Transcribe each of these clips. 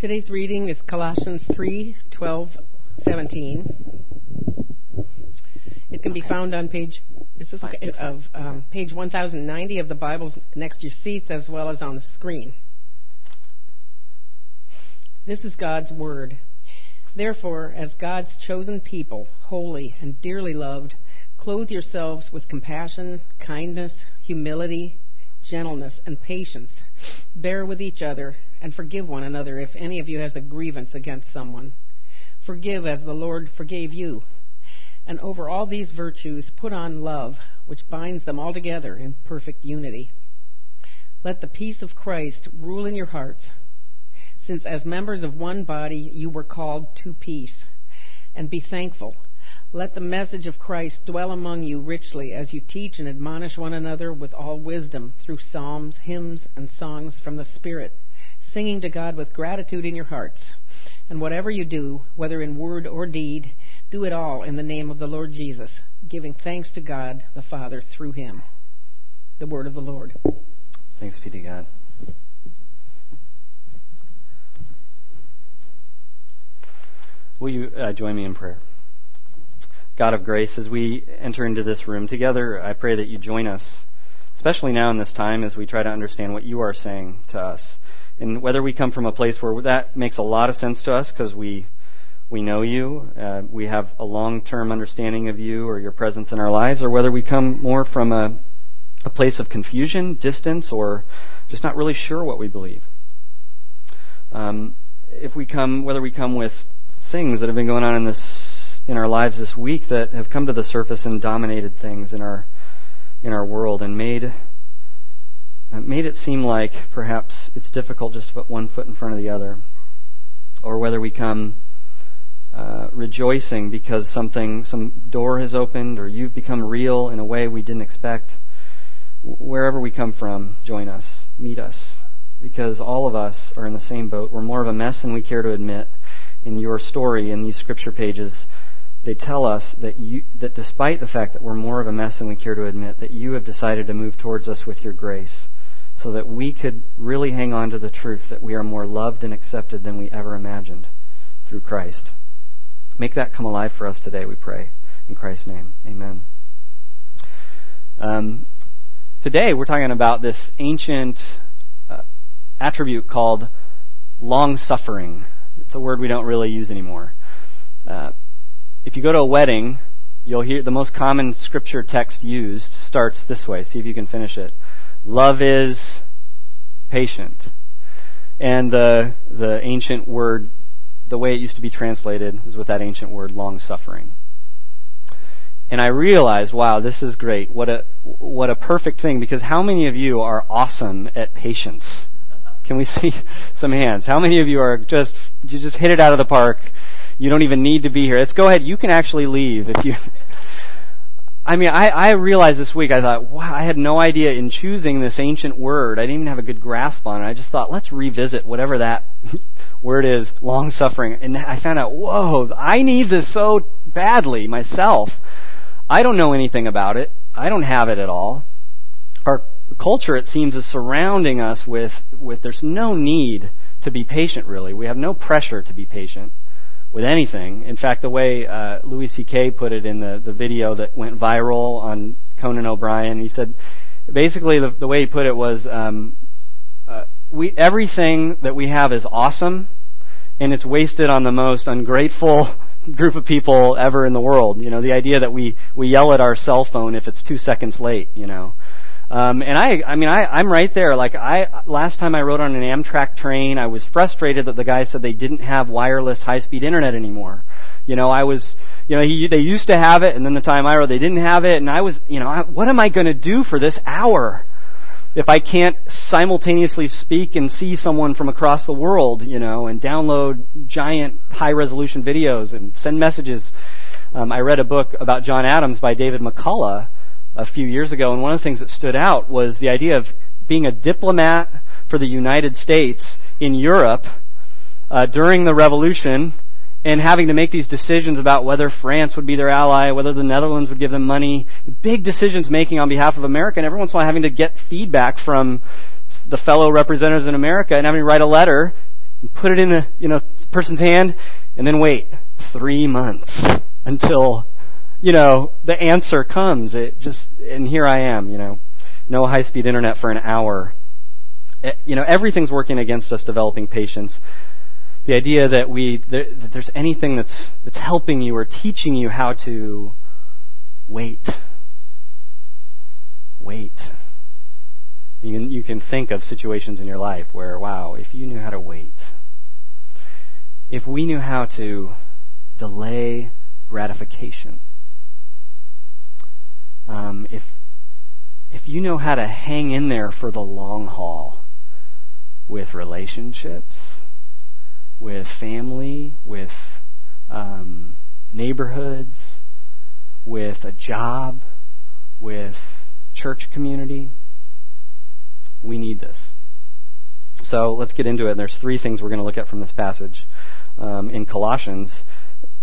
Today's reading is Colossians 3 12, 17. It can be found on page is this okay? of um, page 1090 of the Bibles next to your seats as well as on the screen. This is God's word. Therefore, as God's chosen people, holy and dearly loved, clothe yourselves with compassion, kindness, humility, gentleness, and patience. Bear with each other and forgive one another if any of you has a grievance against someone. Forgive as the Lord forgave you. And over all these virtues, put on love, which binds them all together in perfect unity. Let the peace of Christ rule in your hearts, since as members of one body you were called to peace. And be thankful. Let the message of Christ dwell among you richly as you teach and admonish one another with all wisdom through psalms, hymns, and songs from the Spirit singing to God with gratitude in your hearts. And whatever you do, whether in word or deed, do it all in the name of the Lord Jesus, giving thanks to God the Father through him. The word of the Lord. Thanks be to God. Will you uh, join me in prayer? God of grace, as we enter into this room together, I pray that you join us, especially now in this time as we try to understand what you are saying to us. And whether we come from a place where that makes a lot of sense to us because we we know you, uh, we have a long-term understanding of you or your presence in our lives, or whether we come more from a a place of confusion, distance, or just not really sure what we believe. Um, if we come, whether we come with things that have been going on in this in our lives this week that have come to the surface and dominated things in our in our world and made made it seem like perhaps it's difficult just to put one foot in front of the other, or whether we come uh, rejoicing because something, some door has opened, or you've become real in a way we didn't expect. Wherever we come from, join us, meet us, because all of us are in the same boat. We're more of a mess than we care to admit. In your story, in these scripture pages, they tell us that you that despite the fact that we're more of a mess than we care to admit, that you have decided to move towards us with your grace so that we could really hang on to the truth that we are more loved and accepted than we ever imagined through Christ. Make that come alive for us today, we pray. In Christ's name, amen. Um, today, we're talking about this ancient uh, attribute called long suffering. It's a word we don't really use anymore. Uh, if you go to a wedding, you'll hear the most common scripture text used starts this way. See if you can finish it. Love is patient. And the, the ancient word, the way it used to be translated, was with that ancient word, long suffering. And I realized, wow, this is great. What a, what a perfect thing, because how many of you are awesome at patience? Can we see some hands? How many of you are just, you just hit it out of the park? You don't even need to be here. Let's go ahead. You can actually leave if you, I mean, I, I realized this week, I thought, wow, I had no idea in choosing this ancient word. I didn't even have a good grasp on it. I just thought, let's revisit whatever that word is, long suffering. And I found out, whoa, I need this so badly myself. I don't know anything about it. I don't have it at all. Our culture, it seems, is surrounding us with, with there's no need to be patient, really. We have no pressure to be patient with anything. In fact, the way uh, Louis C.K. put it in the, the video that went viral on Conan O'Brien, he said basically the, the way he put it was um, uh, we everything that we have is awesome, and it's wasted on the most ungrateful group of people ever in the world. You know, the idea that we we yell at our cell phone if it's two seconds late. You know. Um, and I, I mean, I, I'm right there. Like I, last time I rode on an Amtrak train, I was frustrated that the guy said they didn't have wireless high-speed internet anymore. You know, I was, you know, he, they used to have it, and then the time I rode, they didn't have it, and I was, you know, I, what am I going to do for this hour if I can't simultaneously speak and see someone from across the world, you know, and download giant high-resolution videos and send messages? Um, I read a book about John Adams by David McCullough a few years ago, and one of the things that stood out was the idea of being a diplomat for the United States in Europe uh, during the revolution and having to make these decisions about whether France would be their ally, whether the Netherlands would give them money, big decisions making on behalf of America, and every once in a while having to get feedback from the fellow representatives in America and having to write a letter and put it in the you know person's hand, and then wait three months until you know the answer comes. It just and here I am, you know, no high speed internet for an hour. It, eh, you know, everything's working against us developing patience. The idea that we that there's anything that's that's helping you or teaching you how to wait. Wait. You can, you can think of situations in your life where, wow, if you knew how to wait, if we knew how to delay gratification, um, if if you know how to hang in there for the long haul with relationships, with family, with um, neighborhoods, with a job, with church community, we need this. So let's get into it. And there's three things we're going to look at from this passage um, in Colossians.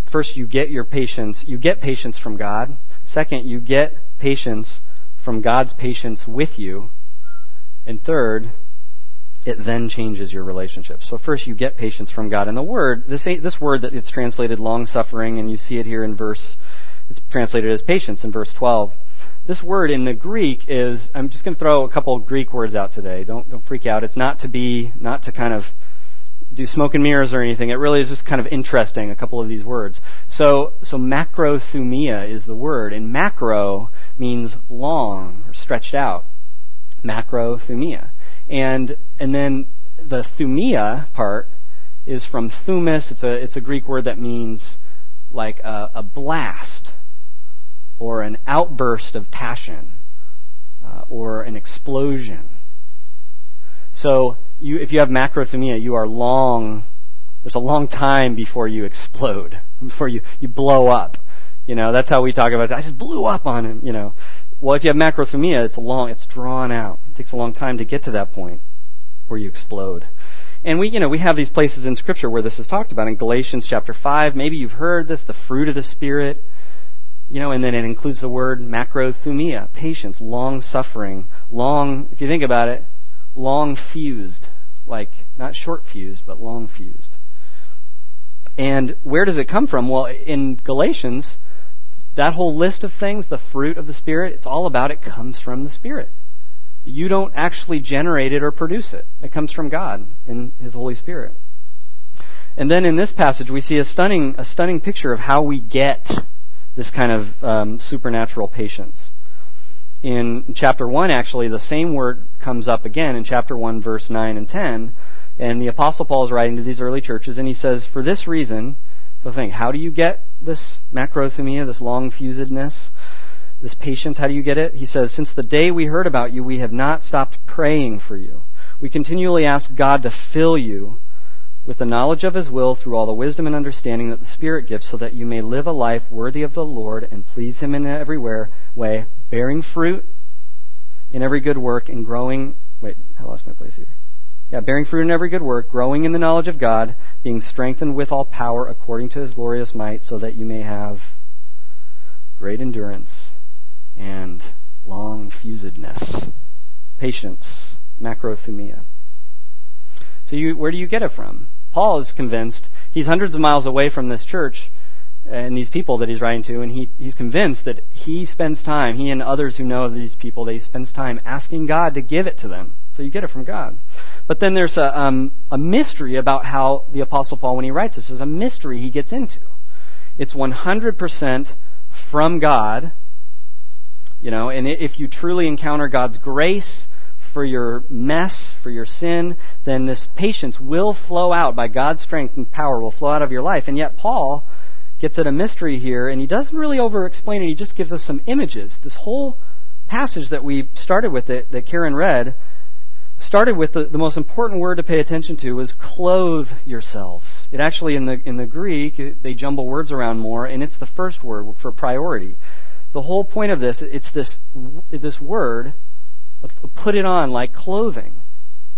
First, you get your patience. You get patience from God. Second, you get patience from God's patience with you. And third, it then changes your relationship. So first, you get patience from God. And the word, this this word that it's translated long suffering, and you see it here in verse. It's translated as patience in verse 12 this word in the Greek is, I'm just going to throw a couple Greek words out today. Don't, don't freak out. It's not to be, not to kind of do smoke and mirrors or anything. It really is just kind of interesting, a couple of these words. So, so macrothumia is the word, and macro means long or stretched out. Macrothumia. And, and then the thumia part is from thumis. It's a, it's a Greek word that means like a, a blast or an outburst of passion uh, or an explosion. So you, if you have macrothumia, you are long, there's a long time before you explode, before you, you blow up. You know, that's how we talk about it. I just blew up on him, you know. Well, if you have macrothumia, it's long, it's drawn out. It takes a long time to get to that point where you explode. And we, you know, we have these places in Scripture where this is talked about. In Galatians chapter 5, maybe you've heard this, the fruit of the Spirit. You know, and then it includes the word macrothumia, patience, long suffering, long, if you think about it, long fused, like not short fused, but long fused. And where does it come from? Well, in Galatians, that whole list of things, the fruit of the Spirit, it's all about it comes from the Spirit. You don't actually generate it or produce it. It comes from God in His Holy Spirit. And then in this passage, we see a stunning, a stunning picture of how we get this kind of um, supernatural patience. In chapter 1, actually, the same word comes up again in chapter 1, verse 9 and 10. And the Apostle Paul is writing to these early churches, and he says, For this reason, so think, how do you get this macrothumia, this long fusedness, this patience? How do you get it? He says, Since the day we heard about you, we have not stopped praying for you. We continually ask God to fill you with the knowledge of his will through all the wisdom and understanding that the Spirit gives, so that you may live a life worthy of the Lord and please him in every way, bearing fruit in every good work and growing. Wait, I lost my place here. Yeah, bearing fruit in every good work, growing in the knowledge of God, being strengthened with all power according to his glorious might, so that you may have great endurance and long fusedness, patience, macrothumia. So you, where do you get it from? Paul is convinced he's hundreds of miles away from this church and these people that he's writing to, and he, he's convinced that he spends time, he and others who know of these people, they spends time asking God to give it to them. So you get it from God. But then there's a, um, a mystery about how the Apostle Paul, when he writes this, is a mystery he gets into. It's 100% from God, you know, and if you truly encounter God's grace, for your mess, for your sin, then this patience will flow out by God's strength and power will flow out of your life. And yet Paul gets at a mystery here, and he doesn't really over explain it. He just gives us some images. This whole passage that we started with, that, that Karen read, started with the, the most important word to pay attention to was clothe yourselves. It actually, in the, in the Greek, they jumble words around more, and it's the first word for priority. The whole point of this, it's this, this word put it on like clothing.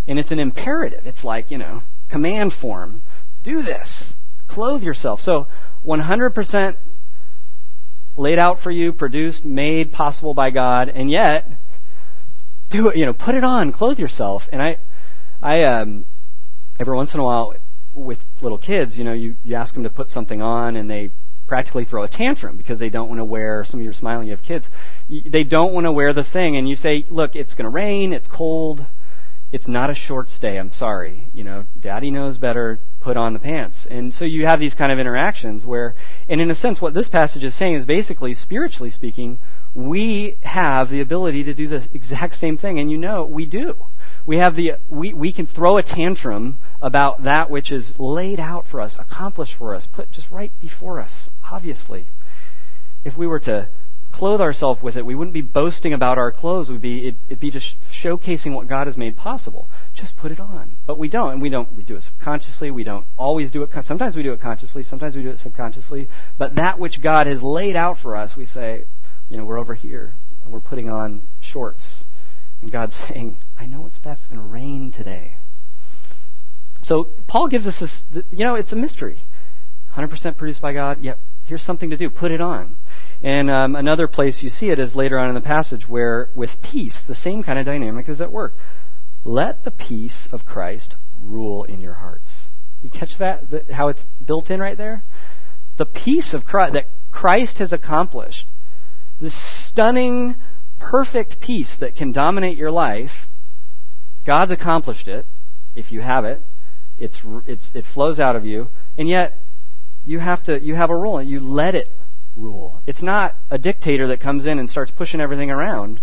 And it's an imperative. It's like, you know, command form. Do this. Clothe yourself. So 100% laid out for you, produced, made possible by God, and yet do it, you know, put it on, clothe yourself. And I I um every once in a while with little kids, you know, you, you ask them to put something on and they practically throw a tantrum because they don't want to wear, some of you are smiling, you have kids, they don't want to wear the thing and you say, look, it's going to rain, it's cold, it's not a short stay, I'm sorry. You know, daddy knows better, put on the pants. And so you have these kind of interactions where, and in a sense, what this passage is saying is basically, spiritually speaking, we have the ability to do the exact same thing, and you know we do. We have the we, we can throw a tantrum about that which is laid out for us, accomplished for us, put just right before us, obviously. If we were to clothe ourselves with it, we wouldn't be boasting about our clothes. We'd be, it, would be just showcasing what God has made possible. Just put it on. But we don't, and we don't, we do it subconsciously. We don't always do it, sometimes we do it consciously, sometimes we do it subconsciously. But that which God has laid out for us, we say, you know, we're over here, and we're putting on shorts. And God's saying, I know it's best. It's going to rain today. So Paul gives us this, you know, it's a mystery. 100% produced by God. Yep, here's something to do. Put it on. And um, another place you see it is later on in the passage where, with peace, the same kind of dynamic is at work. Let the peace of Christ rule in your hearts. You catch that? The, how it's built in right there? The peace of Christ that Christ has accomplished, this stunning, perfect peace that can dominate your life, God's accomplished it. If you have it, it's, it's, it flows out of you, and yet you have to you have a role. You let it rule. It's not a dictator that comes in and starts pushing everything around.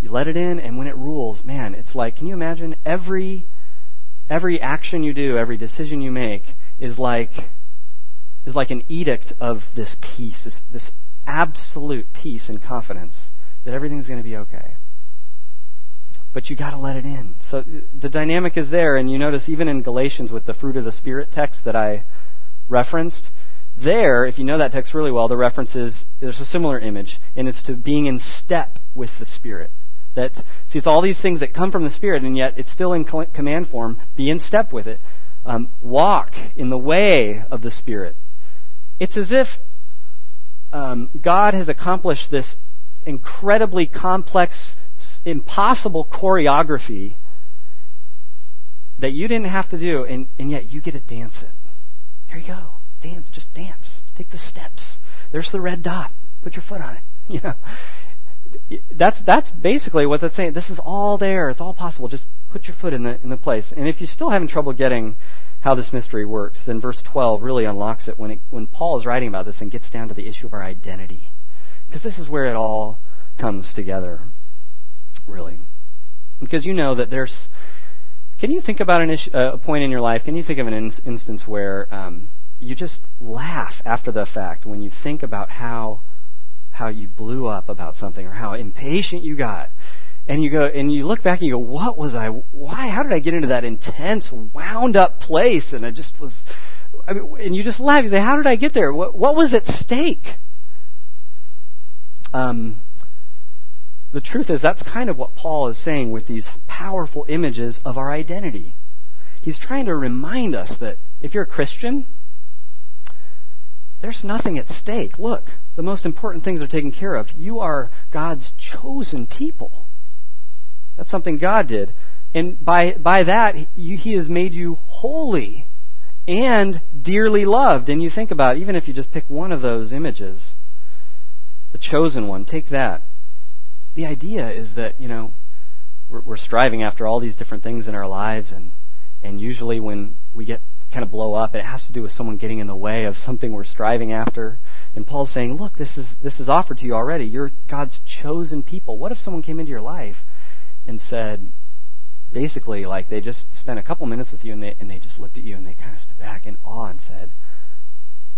You let it in, and when it rules, man, it's like, can you imagine every every action you do, every decision you make is like is like an edict of this peace, this, this absolute peace and confidence that everything's going to be okay. But you got to let it in. So the dynamic is there, and you notice even in Galatians with the fruit of the Spirit text that I referenced, there, if you know that text really well, the reference is there's a similar image, and it's to being in step with the Spirit. That see, it's all these things that come from the Spirit, and yet it's still in command form. Be in step with it. Um, walk in the way of the Spirit. It's as if um, God has accomplished this incredibly complex, impossible choreography that you didn't have to do, and, and yet you get to dance it. Here you go dance, just dance. Take the steps. There's the red dot. Put your foot on it. You know, that's that's basically what that's saying. This is all there. It's all possible. Just put your foot in the in the place. And if you're still having trouble getting how this mystery works, then verse 12 really unlocks it when it, when Paul is writing about this and gets down to the issue of our identity, because this is where it all comes together, really. Because you know that there's. Can you think about an issue, a point in your life? Can you think of an in, instance where um, you just laugh after the fact when you think about how how you blew up about something or how impatient you got and you go and you look back and you go what was i why how did i get into that intense wound up place and i just was I mean, and you just laugh you say how did i get there what, what was at stake um, the truth is that's kind of what paul is saying with these powerful images of our identity he's trying to remind us that if you're a christian there's nothing at stake. Look, the most important things are taken care of. You are God's chosen people. That's something God did. And by, by that, he, has made you holy and dearly loved. And you think about, it, even if you just pick one of those images, the chosen one, take that. The idea is that, you know, we're, we're striving after all these different things in our lives, and, and usually when we get kind of blow up. It has to do with someone getting in the way of something we're striving after. And Paul's saying, look, this is this is offered to you already. You're God's chosen people. What if someone came into your life and said, basically, like they just spent a couple minutes with you and they and they just looked at you and they kind of stood back in awe and said,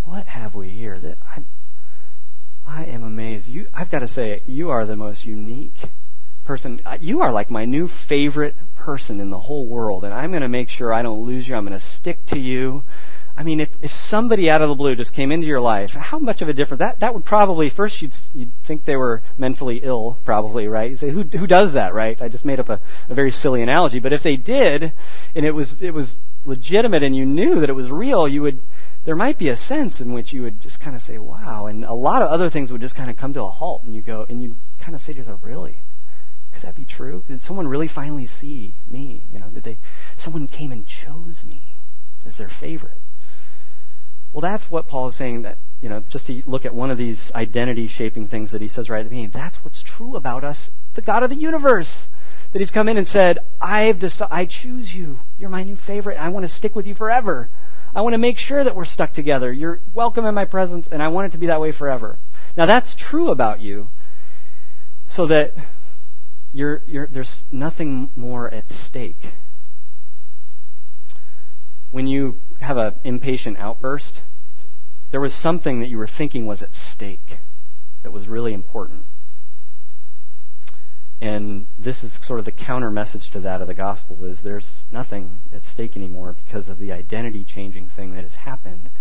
"What have we here that I I am amazed. You I've got to say, you are the most unique person. You are like my new favorite person in the whole world, and I'm going to make sure I don't lose you. I'm going to stick to you. I mean, if, if somebody out of the blue just came into your life, how much of a difference that that would probably first you'd you'd think they were mentally ill, probably, right? You say, who who does that, right? I just made up a, a very silly analogy, but if they did, and it was it was legitimate, and you knew that it was real, you would there might be a sense in which you would just kind of say, "Wow," and a lot of other things would just kind of come to a halt, and you go and you kind of say to yourself, "Really?" Could that be true? Did someone really finally see me? You know, did they? Someone came and chose me. as their favorite. Well, that's what Paul is saying that, you know, just to look at one of these identity shaping things that he says right at the beginning. That's what's true about us, the God of the universe. That he's come in and said, I've decided, I choose you. You're my new favorite. I want to stick with you forever. I want to make sure that we're stuck together. You're welcome in my presence, and I want it to be that way forever. Now, that's true about you, so that you're, you're, there's nothing more at stake. When you have an impatient outburst, there was something that you were thinking was at stake that was really important. And this is sort of the counter message to that of the gospel is there's nothing at stake anymore because of the identity changing thing that has happened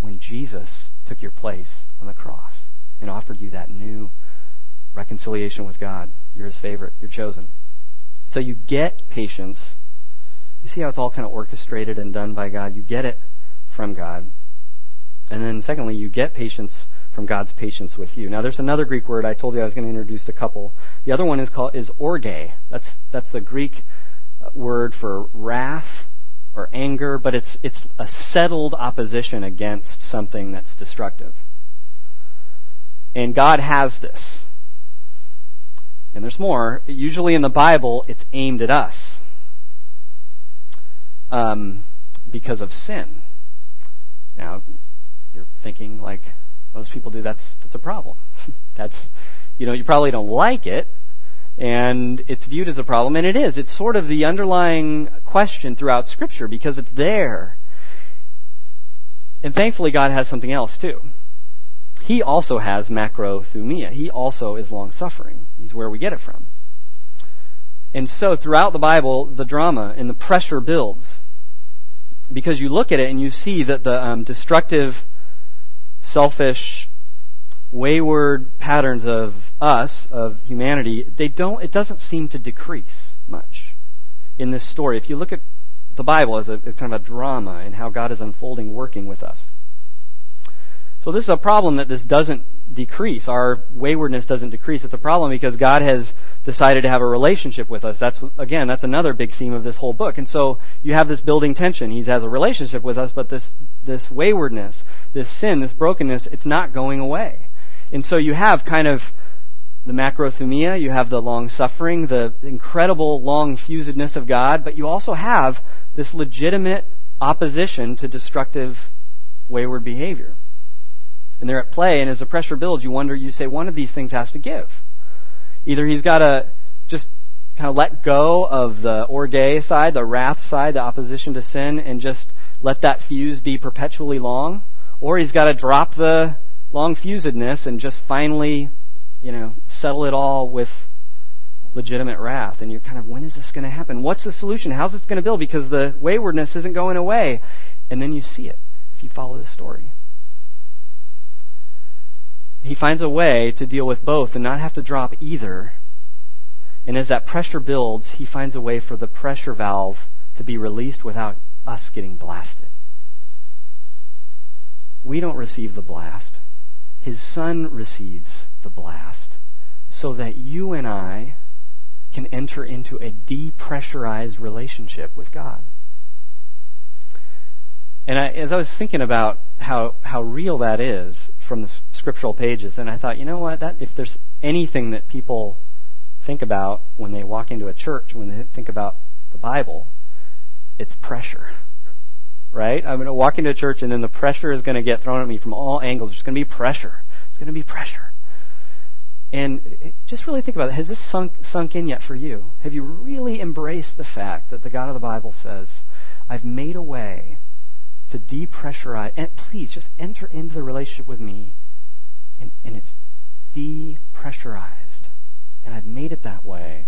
when Jesus took your place on the cross and offered you that new reconciliation with God. You're his favorite. You're chosen. So you get patience. You see how it's all kind of orchestrated and done by God. You get it from God. And then secondly, you get patience from God's patience with you. Now there's another Greek word I told you I was going to introduce a couple. The other one is called is orge. That's that's the Greek word for wrath or anger, but it's it's a settled opposition against something that's destructive. And God has this. And there's more. Usually in the Bible, it's aimed at us um, because of sin. Now, you're thinking like most people do. That's that's a problem. that's you know you probably don't like it, and it's viewed as a problem, and it is. It's sort of the underlying question throughout Scripture because it's there. And thankfully, God has something else too he also has macrothumia. He also is long suffering. He's where we get it from. And so throughout the Bible, the drama and the pressure builds. Because you look at it and you see that the um, destructive, selfish, wayward patterns of us, of humanity, they don't, it doesn't seem to decrease much in this story. If you look at the Bible as a as kind of a drama and how God is unfolding, working with us. So this is a problem that this doesn't decrease. Our waywardness doesn't decrease. It's a problem because God has decided to have a relationship with us. That's again, that's another big theme of this whole book. And so you have this building tension. He has a relationship with us, but this this waywardness, this sin, this brokenness, it's not going away. And so you have kind of the macrothumia, you have the long suffering, the incredible long fusedness of God, but you also have this legitimate opposition to destructive wayward behavior and they're at play. And as the pressure builds, you wonder, you say, one of these things has to give. Either he's got to just kind of let go of the orge side, the wrath side, the opposition to sin, and just let that fuse be perpetually long, or he's got to drop the long fusedness and just finally, you know, settle it all with legitimate wrath. And you're kind of, when is this going to happen? What's the solution? How's this going to build? Because the waywardness isn't going away. And then you see it if you follow the story he finds a way to deal with both and not have to drop either. And as that pressure builds, he finds a way for the pressure valve to be released without us getting blasted. We don't receive the blast. His son receives the blast so that you and I can enter into a depressurized relationship with God. And I, as I was thinking about how, how real that is from the scriptural pages, and I thought, you know what? That if there's anything that people think about when they walk into a church, when they think about the Bible, it's pressure. Right? I'm going to walk into a church, and then the pressure is going to get thrown at me from all angles. There's going to be pressure. It's going to be pressure. And just really think about it. Has this sunk, sunk in yet for you? Have you really embraced the fact that the God of the Bible says, I've made a way to depressurize. And please just enter into the relationship with me, and, and it's depressurized. And I've made it that way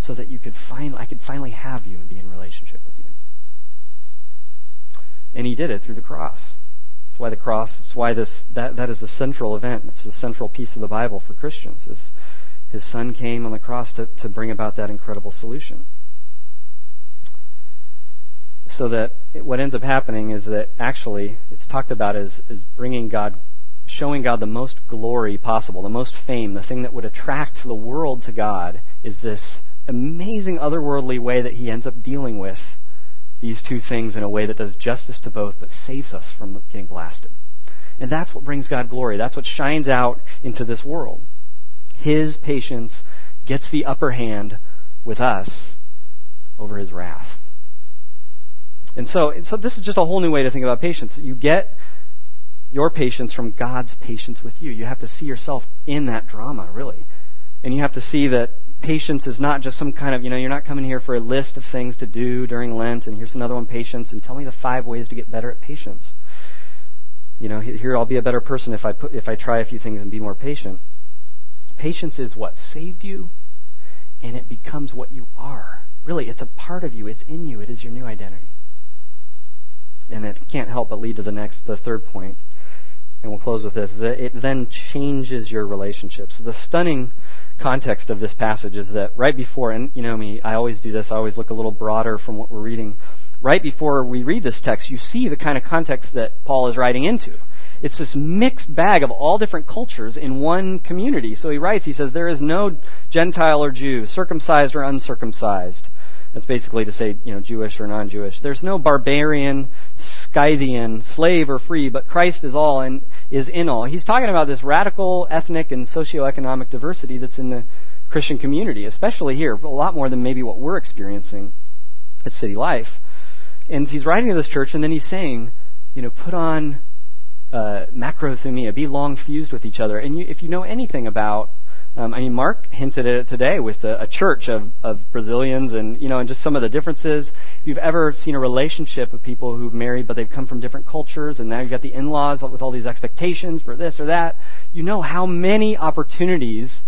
so that you could finally, I could finally have you and be in relationship with you. And he did it through the cross. That's why the cross, that's why this, that, that is the central event. It's the central piece of the Bible for Christians, is his son came on the cross to, to bring about that incredible solution so that it, what ends up happening is that actually it's talked about as, as bringing God, showing God the most glory possible, the most fame, the thing that would attract the world to God is this amazing otherworldly way that he ends up dealing with these two things in a way that does justice to both but saves us from getting blasted. And that's what brings God glory. That's what shines out into this world. His patience gets the upper hand with us over his wrath. And so, so this is just a whole new way to think about patience. You get your patience from God's patience with you. You have to see yourself in that drama, really. And you have to see that patience is not just some kind of, you know, you're not coming here for a list of things to do during Lent, and here's another one, patience, and tell me the five ways to get better at patience. You know, here I'll be a better person if I put, if I try a few things and be more patient. Patience is what saved you, and it becomes what you are. Really, it's a part of you. It's in you. It is your new identity. And it can't help but lead to the next, the third point, and we'll close with this. That it then changes your relationships. The stunning context of this passage is that right before, and you know me, I always do this, I always look a little broader from what we're reading. Right before we read this text, you see the kind of context that Paul is writing into. It's this mixed bag of all different cultures in one community. So he writes, he says, there is no Gentile or Jew, circumcised or uncircumcised. That's basically to say, you know, Jewish or non-Jewish. There's no barbarian, Scythian, slave or free, but Christ is all and is in all. He's talking about this radical ethnic and socioeconomic diversity that's in the Christian community, especially here, a lot more than maybe what we're experiencing at City Life. And he's writing to this church, and then he's saying, you know, put on uh, macrothumia, be long fused with each other. And you, if you know anything about um, I mean, Mark hinted at it today with a, a, church of, of Brazilians and, you know, and just some of the differences. If you've ever seen a relationship of people who've married, but they've come from different cultures, and now you've got the in-laws with all these expectations for this or that, you know how many opportunities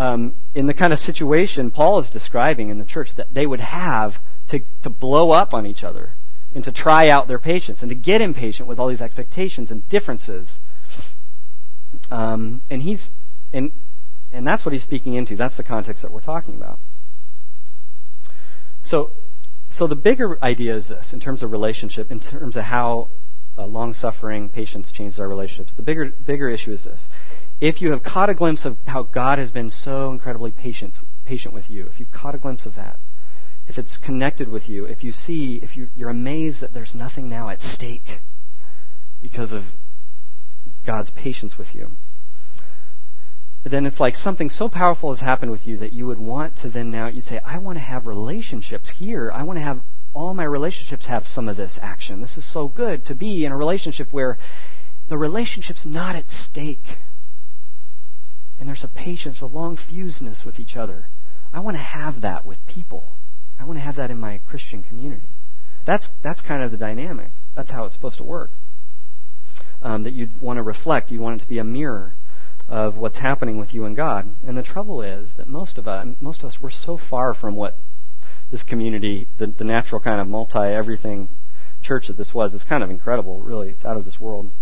um, in the kind of situation Paul is describing in the church that they would have to, to blow up on each other and to try out their patience and to get impatient with all these expectations and differences. Um, and he's, and and that's what he's speaking into. That's the context that we're talking about. So, so the bigger idea is this in terms of relationship, in terms of how uh, long suffering patience changes our relationships. The bigger, bigger issue is this. If you have caught a glimpse of how God has been so incredibly patient, patient with you, if you've caught a glimpse of that, if it's connected with you, if you see, if you, you're amazed that there's nothing now at stake because of God's patience with you, then it's like something so powerful has happened with you that you would want to then now you'd say, I want to have relationships here. I want to have all my relationships have some of this action. This is so good to be in a relationship where the relationship's not at stake. And there's a patience, a long fusedness with each other. I want to have that with people. I want to have that in my Christian community. That's that's kind of the dynamic. That's how it's supposed to work. Um, that you'd want to reflect. You want it to be a mirror of what's happening with you and God. And the trouble is that most of us, most of us, we're so far from what this community, the, the natural kind of multi everything church that this was. It's kind of incredible, really. Out of this world.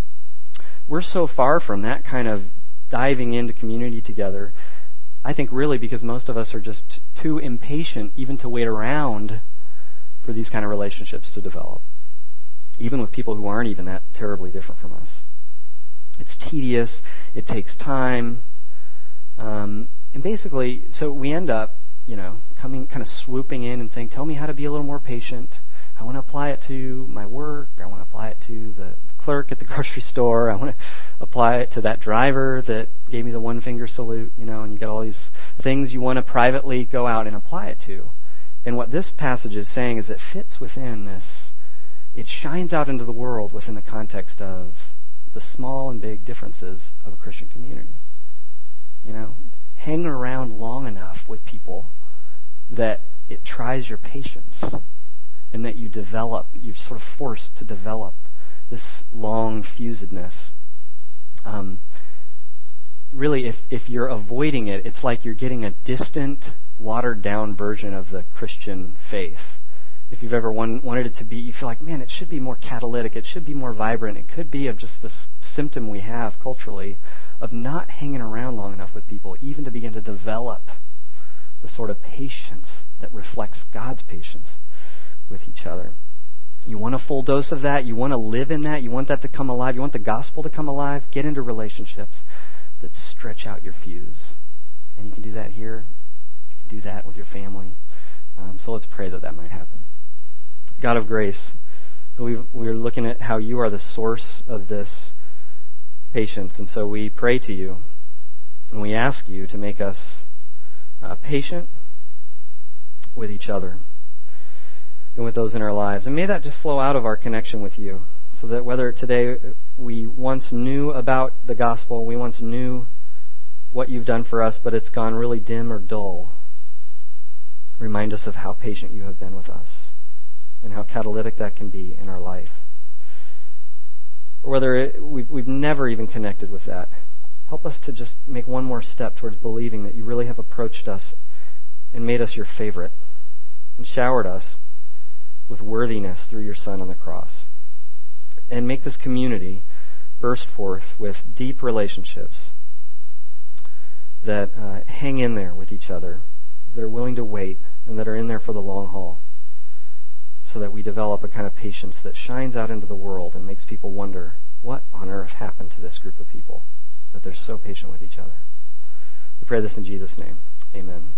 We're so far from that kind of diving into community together. I think really because most of us are just too impatient even to wait around for these kind of relationships to develop, even with people who aren't even that terribly different from us. It's tedious. It takes time. Um, and basically, so we end up, you know, coming, kind of swooping in and saying, tell me how to be a little more patient. I want to apply it to my work. I want to apply it to the clerk at the grocery store. I want to apply it to that driver that gave me the one finger salute, you know, and you get all these things you want to privately go out and apply it to. And what this passage is saying is it fits within this, it shines out into the world within the context of the small and big differences of a Christian community. You know, hang around long enough with people that it tries your patience and that you develop, you're sort of forced to develop this long fusedness. Um, really, if, if you're avoiding it, it's like you're getting a distant, watered down version of the Christian faith if you've ever wanted it to be, you feel like, man, it should be more catalytic. It should be more vibrant. It could be of just this symptom we have culturally of not hanging around long enough with people, even to begin to develop the sort of patience that reflects God's patience with each other. You want a full dose of that. You want to live in that. You want that to come alive. You want the gospel to come alive. Get into relationships that stretch out your fuse. And you can do that here. You can do that with your family. Um, so let's pray that that might happen. God of grace, we we're looking at how you are the source of this patience. And so we pray to you and we ask you to make us uh, patient with each other and with those in our lives. And may that just flow out of our connection with you. So that whether today we once knew about the gospel, we once knew what you've done for us, but it's gone really dim or dull, remind us of how patient you have been with us and how catalytic that can be in our life. Or whether it, we've, we've never even connected with that, help us to just make one more step towards believing that you really have approached us and made us your favorite and showered us with worthiness through your Son on the cross. And make this community burst forth with deep relationships that uh, hang in there with each other, that are willing to wait, and that are in there for the long haul, so that we develop a kind of patience that shines out into the world and makes people wonder what on earth happened to this group of people, that they're so patient with each other. We pray this in Jesus' name. Amen.